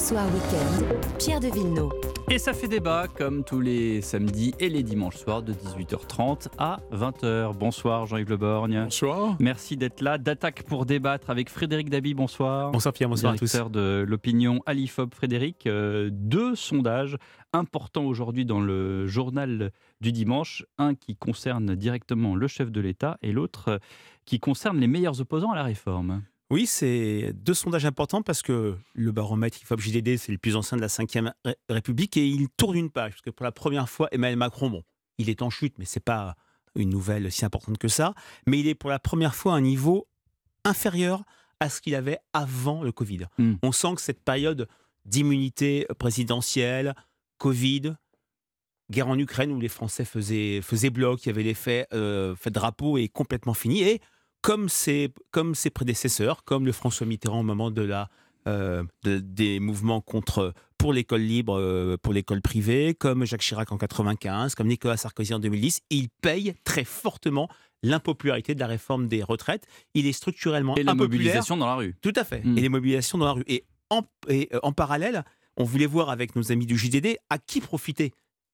Soir Week-end, Pierre de Villeneuve. Et ça fait débat comme tous les samedis et les dimanches soirs de 18h30 à 20h. Bonsoir Jean-Yves Le Borgne. Bonsoir. Merci d'être là. D'attaque pour débattre avec Frédéric Dabi. Bonsoir. Bonsoir Pierre, bonsoir à tous. Directeur de l'opinion Alifob. Frédéric, euh, deux sondages importants aujourd'hui dans le journal du dimanche. Un qui concerne directement le chef de l'État et l'autre qui concerne les meilleurs opposants à la réforme. Oui, c'est deux sondages importants parce que le baromètre IFOP JDD, c'est le plus ancien de la Ve République et il tourne une page. Parce que pour la première fois, Emmanuel Macron, bon, il est en chute, mais c'est pas une nouvelle si importante que ça. Mais il est pour la première fois à un niveau inférieur à ce qu'il avait avant le Covid. Mm. On sent que cette période d'immunité présidentielle, Covid, guerre en Ukraine où les Français faisaient, faisaient bloc, il y avait l'effet euh, fait drapeau est complètement fini. Et comme ses, comme ses prédécesseurs, comme le François Mitterrand au moment de la, euh, de- des mouvements contre, pour l'école libre, euh, pour l'école privée, comme Jacques Chirac en 95, comme Nicolas Sarkozy en 2010, il paye très fortement l'impopularité de la réforme des retraites. Il est structurellement Et la impopulaire. mobilisation dans la rue. Tout à fait. Mm. Et les mobilisations dans la rue. Et en, et, euh, en parallèle, on voulait voir avec nos amis du JDD à qui profitait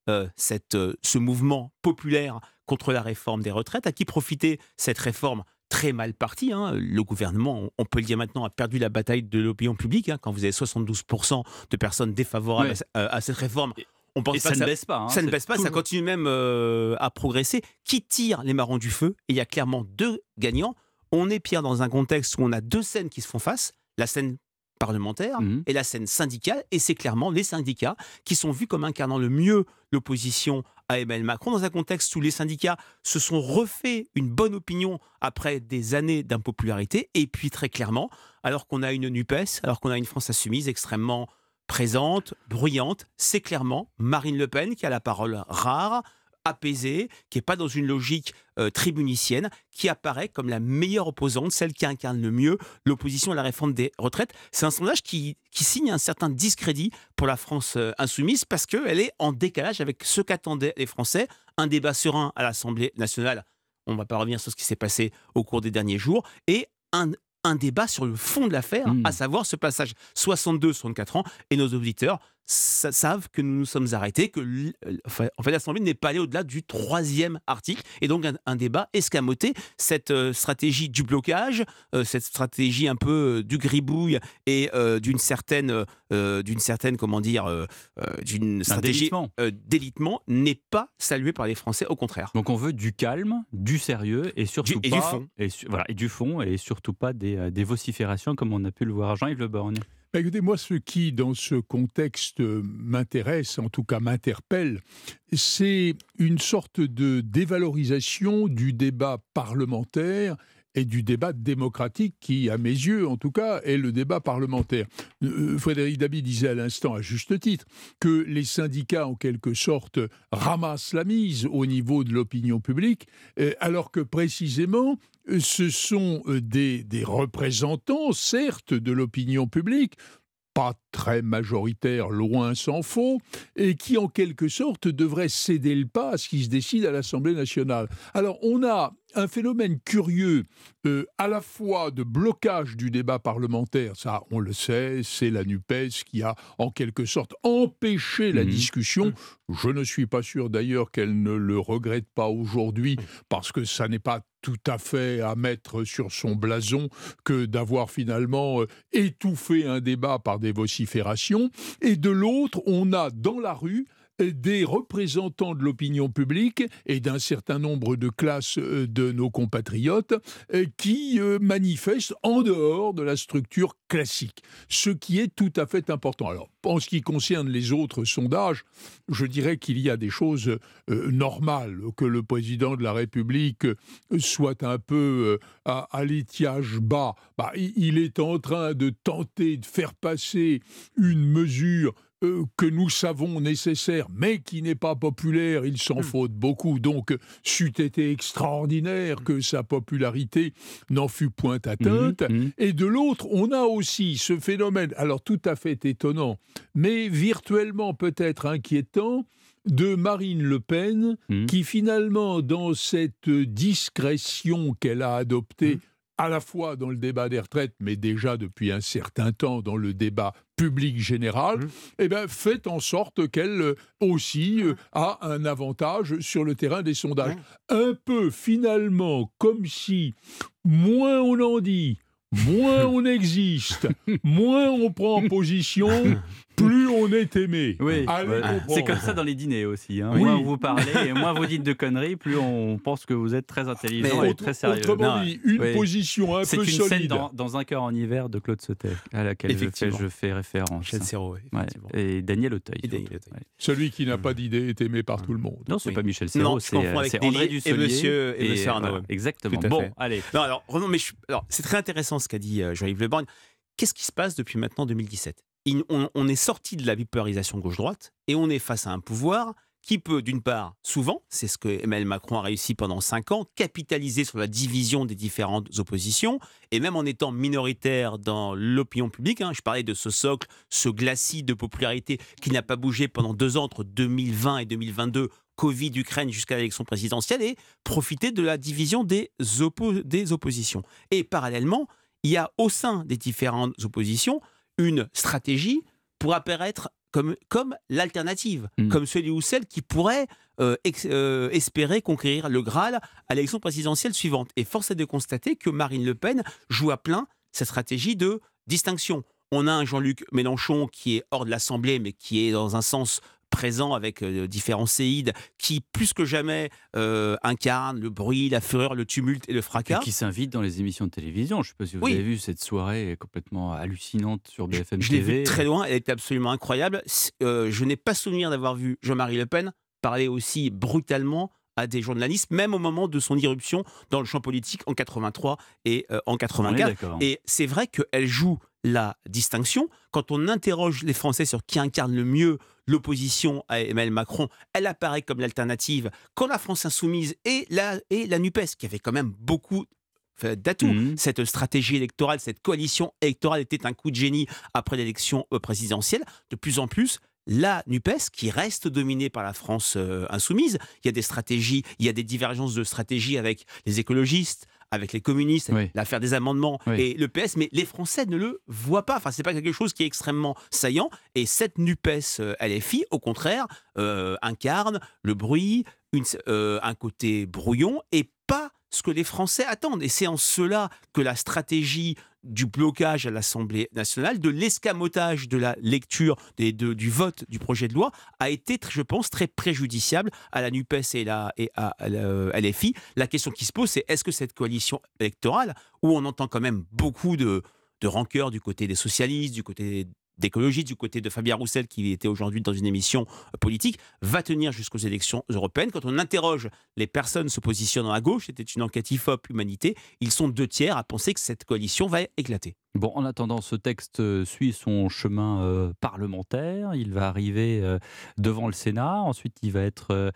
euh, cette, euh, ce mouvement populaire contre la réforme des retraites, à qui profitait cette réforme très mal partie. hein. Le gouvernement, on- peut le dire maintenant, a perdu la bataille de l'opinion publique. hein, quand vous avez 72% de personnes défavorables à ce- à, à cette réforme, on pense Et pas ça que ne baisse pas. hein. ça ne baisse pas, ça continue même euh, à progresser. Qui tire les marrons du feu? Et il y a clairement deux gagnants. On est, Pierre, dans un contexte où on a deux scènes qui se font face. La scène parlementaire Mhm. et la scène syndicale. Et c'est clairement les syndicats qui sont vus comme incarnant le mieux l'opposition à Emmanuel Macron, dans un contexte où les syndicats se sont refait une bonne opinion après des années d'impopularité. Et puis, très clairement, alors qu'on a une NUPES, alors qu'on a une France insoumise extrêmement présente, bruyante, c'est clairement Marine Le Pen qui a la parole rare, apaisée, qui n'est pas dans une logique euh, tribunicienne, qui apparaît comme la meilleure opposante, celle qui incarne le mieux l'opposition à la réforme des retraites. C'est un sondage qui, qui signe un certain discrédit pour la France euh, insoumise parce qu'elle est en décalage avec ce qu'attendaient les Français, un débat serein à l'Assemblée nationale. On ne va pas revenir sur ce qui s'est passé au cours des derniers jours, et un, un débat sur le fond de l'affaire, Mm. à savoir ce passage 62-64 ans, et nos auditeurs sa- savent que nous nous sommes arrêtés, que enfin, en fait l'Assemblée n'est pas allée au-delà du troisième article, et donc un, un débat escamoté. Cette euh, stratégie du blocage, euh, cette stratégie un peu euh, du gribouille et d'une certaine, d'une certaine, comment dire, d'une Un stratégie délitement. n'est pas saluée par les Français, au contraire. Donc on veut du calme, du sérieux et surtout Du- et pas du fond. et, su- voilà, et du fond et surtout pas des, des vociférations comme on a pu le voir. Jean-Yves Le Borgne. Bah, écoutez, moi, ce qui, dans ce contexte, euh, m'intéresse, en tout cas m'interpelle, c'est une sorte de dévalorisation du débat parlementaire et du débat démocratique qui, à mes yeux, en tout cas, est le débat parlementaire. Euh, Frédéric Dabi disait à l'instant, à juste titre, que les syndicats, en quelque sorte, ramassent la mise au niveau de l'opinion publique, euh, alors que précisément, euh, ce sont euh, des, des représentants, certes, de l'opinion publique, pas très majoritaire, loin s'en faut, et qui en quelque sorte devraient céder le pas à ce qui se décide à l'Assemblée nationale. Alors on a un phénomène curieux euh, à la fois de blocage du débat parlementaire, ça on le sait, c'est la NUPES qui a en quelque sorte empêché la Mhm. discussion. Je ne suis pas sûr d'ailleurs qu'elle ne le regrette pas aujourd'hui, parce que ça n'est pas tout à fait à mettre sur son blason que d'avoir finalement euh, étouffer un débat par des vociférations, et de l'autre, on a dans la rue des représentants de l'opinion publique et d'un certain nombre de classes euh, de nos compatriotes euh, qui euh, manifestent en dehors de la structure classique, ce qui est tout à fait important. Alors, en ce qui concerne les autres sondages, je dirais qu'il y a des choses normales, que le président de la République soit un peu à, l'étiage bas. Bah, il est en train de tenter de faire passer une mesure euh, que nous savons nécessaire, mais qui n'est pas populaire, il s'en faut beaucoup. Donc, c'eût été extraordinaire que sa popularité n'en fût point atteinte. Mhm, mhm. Et de l'autre, on a aussi ce phénomène, alors tout à fait étonnant, mais virtuellement peut-être inquiétant, de Marine Le Pen, Mhm. qui finalement, dans cette discrétion qu'elle a adoptée, à la fois dans le débat des retraites, mais déjà depuis un certain temps dans le débat public général, mmh. eh ben, fait en sorte qu'elle euh, aussi euh, a un avantage sur le terrain des sondages. Un peu finalement comme si moins on en dit, moins on existe, moins on prend position, on est aimé. Oui, c'est comme ça dans les dîners aussi. Hein. Moins vous parlez et moins vous dites de conneries, plus on pense que vous êtes très intelligent et très sérieux. Autrement dit, une position un peu solide. C'est une scène dans, dans, Un cœur en hiver de Claude Sautet, à laquelle je fais, je fais référence. et Daniel Auteuil. Celui qui n'a pas d'idée est aimé par tout le monde. Non, c'est pas Michel Serrault, c'est André Dussolier. Et Monsieur, et monsieur Arnaud. exactement. Bon, allez. Non, alors, alors c'est très intéressant ce qu'a dit euh, Jean-Yves Le Borgne. Qu'est-ce qui se passe depuis maintenant 2017 on, est sorti de la bipolarisation gauche-droite et on est face à un pouvoir qui peut, d'une part, souvent, c'est ce que Emmanuel Macron a réussi pendant cinq ans, capitaliser sur la division des différentes oppositions, et même en étant minoritaire dans l'opinion publique, hein, je parlais de ce socle, ce glacis de popularité qui n'a pas bougé pendant deux ans, entre 2020 et 2022, Covid, Ukraine, jusqu'à l'élection présidentielle, et profiter de la division des, des oppositions. Et parallèlement, il y a au sein des différentes oppositions une stratégie pour apparaître comme, comme l'alternative, hmm. comme celui ou celle qui pourrait euh, euh, espérer conquérir le Graal à l'élection présidentielle suivante. Et force est de constater que Marine Le Pen joue à plein cette stratégie de distinction. On a un Jean-Luc Mélenchon qui est hors de l'Assemblée, mais qui est dans un sens présent avec euh, différents séides qui, plus que jamais, euh, incarnent le bruit, la fureur, le tumulte et le fracas. Et qui s'invitent dans les émissions de télévision. Je ne sais pas si vous avez vu cette soirée complètement hallucinante sur BFM je, TV. Je l'ai vue très loin, elle était absolument incroyable. Euh, je n'ai pas souvenir d'avoir vu Jean-Marie Le Pen parler aussi brutalement à des journalistes, même au moment de son irruption dans le champ politique en 83 et en 84. Et c'est vrai qu'elle joue la distinction. Quand on interroge les Français sur qui incarne le mieux l'opposition à Emmanuel Macron, elle apparaît comme l'alternative. Quand la France insoumise et la, et la NUPES, qui avait quand même beaucoup d'atouts. Mmh. Cette stratégie électorale, cette coalition électorale était un coup de génie après l'élection euh, présidentielle. De plus en plus, la NUPES, qui reste dominée par la France euh, insoumise, il y a des stratégies, il y a des divergences de stratégie avec les écologistes, avec les communistes, l'affaire des amendements et le PS, mais les Français ne le voient pas. Enfin, c'est pas quelque chose qui est extrêmement saillant. Et cette Nupes euh, LFI, au contraire, euh, incarne le bruit, euh, un côté brouillon et pas ce que les Français attendent. Et c'est en cela que la stratégie du blocage à l'Assemblée nationale, de l'escamotage de la lecture des, du vote du projet de loi a été, je pense, très préjudiciable à la NUPES et, la, et à, à LFI. La question qui se pose, c'est est-ce que cette coalition électorale, où on entend quand même beaucoup de, de rancœur du côté des socialistes, du côté d'écologie du côté de Fabien Roussel, qui était aujourd'hui dans une émission euh, politique, va tenir jusqu'aux élections européennes. Quand on interroge les personnes se positionnant à gauche, c'était une enquête IFOP Humanité, ils sont deux tiers à penser que cette coalition va éclater. Bon, en attendant, ce texte euh, suit son chemin euh, parlementaire. Il va arriver devant le Sénat. Ensuite, il va être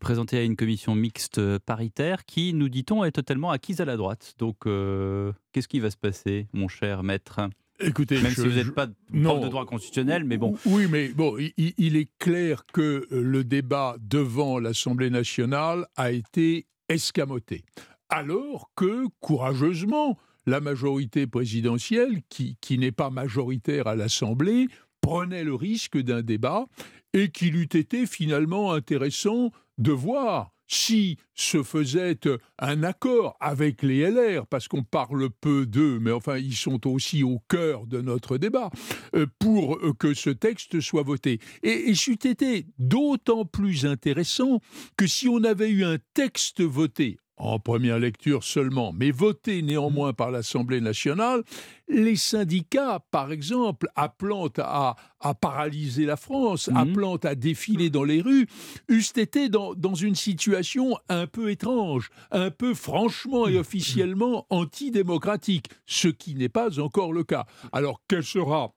présenté à une commission mixte paritaire qui, nous dit-on, est totalement acquise à la droite. Donc, qu'est-ce qui va se passer, mon cher maître? Écoutez, même si vous n'êtes pas prof de droit constitutionnel, mais bon. Oui, mais bon, il, est clair que euh, le débat devant l'Assemblée nationale a été escamoté, alors que courageusement la majorité présidentielle, qui, qui n'est pas majoritaire à l'Assemblée, prenait le risque d'un débat et qu'il eût été finalement intéressant de voir si se faisait un accord avec les LR, parce qu'on parle peu d'eux, mais enfin ils sont aussi au cœur de notre débat, euh, pour que ce texte soit voté. Et, et c'eût été d'autant plus intéressant que si on avait eu un texte voté en première lecture seulement, mais voté néanmoins par l'Assemblée nationale, les syndicats, par exemple, appelant à, paralyser la France, mhm. appelant à défiler dans les rues, eussent été dans, dans une situation un peu étrange, un peu franchement et officiellement antidémocratique, ce qui n'est pas encore le cas. Alors, quelle sera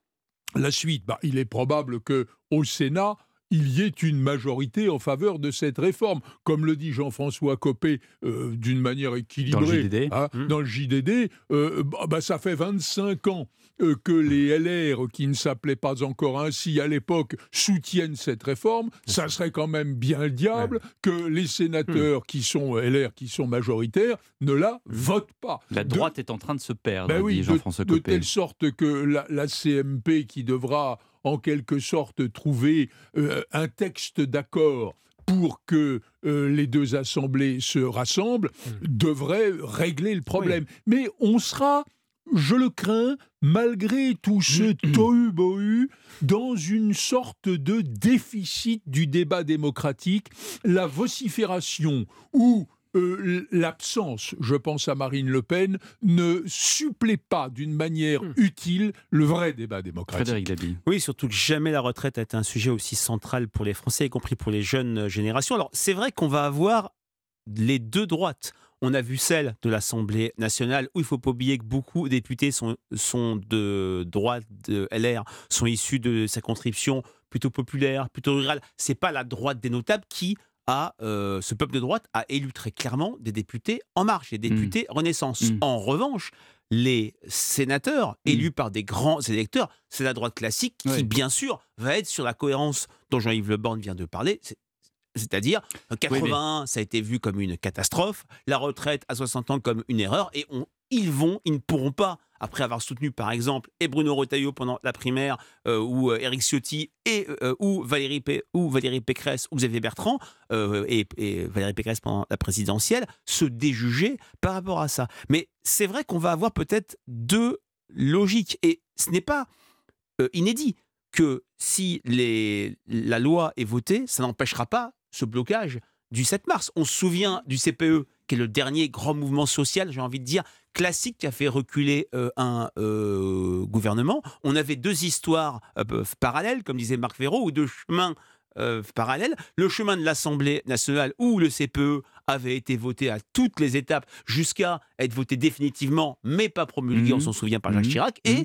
la suite? Bah, Il est probable que au Sénat, il y ait une majorité en faveur de cette réforme. Comme le dit Jean-François Copé euh, d'une manière équilibrée dans le JDD, hein, mmh. dans le JDD euh, bah, bah, ça fait 25 ans euh, que les LR, qui ne s'appelaient pas encore ainsi à l'époque, soutiennent cette réforme. Ça serait quand même bien le diable que les sénateurs mmh. qui sont LR, qui sont majoritaires, ne la mmh. votent pas. La droite est en train de se perdre, ben dit Jean-François Copé. De telle sorte que la, la CMP, qui devra en quelque sorte trouver euh, un texte d'accord pour que euh, les deux assemblées se rassemblent, mmh. devrait régler le problème. Mais on sera, je le crains, malgré tout ce mmh. tohu-bohu, dans une sorte de déficit du débat démocratique, la vocifération ou euh, l'absence, je pense à Marine Le Pen, ne supplée pas d'une manière hmm. utile le vrai débat démocratique. Frédéric Oui, surtout que jamais la retraite a été un sujet aussi central pour les Français, y compris pour les jeunes générations. Alors, c'est vrai qu'on va avoir les deux droites. On a vu celle de l'Assemblée nationale où il ne faut pas oublier que beaucoup de députés sont, sont de droite de LR, sont issus de sa conscription plutôt populaire, plutôt rurale. C'est pas la droite des notables qui euh, ce peuple de droite a élu très clairement des députés En Marche, des députés mmh. Renaissance. Mmh. En revanche, les sénateurs mmh. élus par des grands électeurs, c'est la droite classique qui, bien sûr, va être sur la cohérence dont Jean-Yves Le Borne vient de parler. C'est-à-dire, 80, ça a été vu comme une catastrophe, la retraite à 60 ans comme une erreur, et on, ils vont, ils ne pourront pas après avoir soutenu par exemple et Bruno Retailleau pendant la primaire, euh, ou euh, Éric Ciotti, euh, ou, Valérie ou Pécresse, ou Xavier Bertrand, et, Valérie Pécresse pendant la présidentielle, se déjuger par rapport à ça. Mais c'est vrai qu'on va avoir peut-être deux logiques, et ce n'est pas inédit que si la loi est votée, ça n'empêchera pas ce blocage du 7 mars. On se souvient du CPE, qui est le dernier grand mouvement social, j'ai envie de dire, classique qui a fait reculer euh, un euh, gouvernement. On avait deux histoires euh, parallèles, comme disait Marc Véraud, ou deux chemins parallèles. Le chemin de l'Assemblée nationale où le CPE avait été voté à toutes les étapes jusqu'à être voté définitivement, mais pas promulgué, on mmh. s'en souvient, par Jacques mmh. Chirac. Et mmh.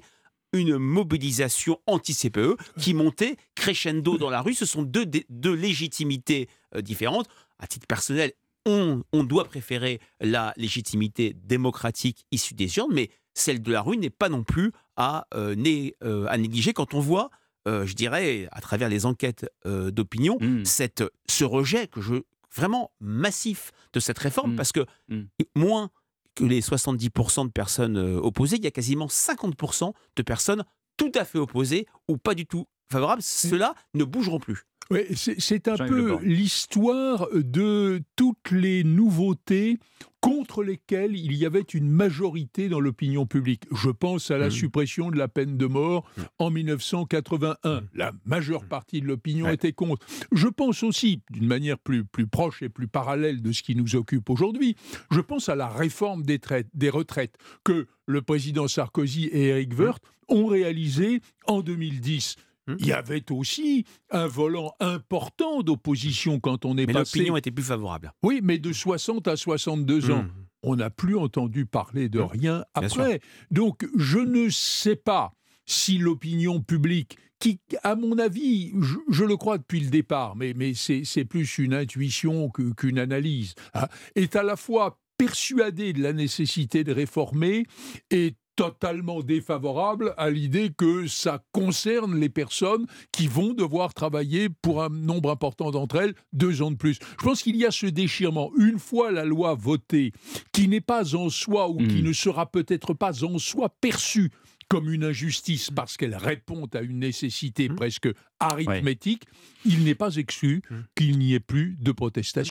une mobilisation anti-CPE qui montait crescendo dans la rue. Ce sont deux, deux légitimités différentes. À titre personnel, on, doit préférer la légitimité démocratique issue des urnes, mais celle de la rue n'est pas non plus à, euh, euh, à négliger quand on voit, euh, je dirais, à travers les enquêtes d'opinion, mmh. cette, ce rejet que je, vraiment massif de cette réforme, mmh. parce que mmh. moins que les 70% de personnes opposées, il y a quasiment 50% de personnes tout à fait opposées ou pas du tout favorables. Ceux-là ne bougeront plus. Oui, c'est un peu l'histoire de toutes les nouveautés contre lesquelles il y avait une majorité dans l'opinion publique. Je pense à la mmh. suppression de la peine de mort mmh. en 1981. Mmh. La majeure partie de l'opinion était contre. Je pense aussi, d'une manière plus, plus proche et plus parallèle de ce qui nous occupe aujourd'hui, je pense à la réforme des, des retraites que le président Sarkozy et Eric Woerth ont réalisée en 2010. Hum. Il y avait aussi un volant important d'opposition quand on est mais passé. L'opinion était plus favorable. Oui, mais de 60 à 62 ans. Hum. On n'a plus entendu parler de hum. rien après. Donc, je ne sais pas si l'opinion publique, qui, à mon avis, je, le crois depuis le départ, mais, mais c'est plus une intuition qu'une analyse, hein, est à la fois persuadée de la nécessité de réformer et totalement défavorable à l'idée que ça concerne les personnes qui vont devoir travailler pour un nombre important d'entre elles deux ans de plus. Je pense qu'il y a ce déchirement. Une fois la loi votée, qui n'est pas en soi ou qui hmm. ne sera peut-être pas en soi perçue comme une injustice parce qu'elle répond à une nécessité hmm. presque arithmétique, il n'est pas exclu hmm. qu'il n'y ait plus de protestation.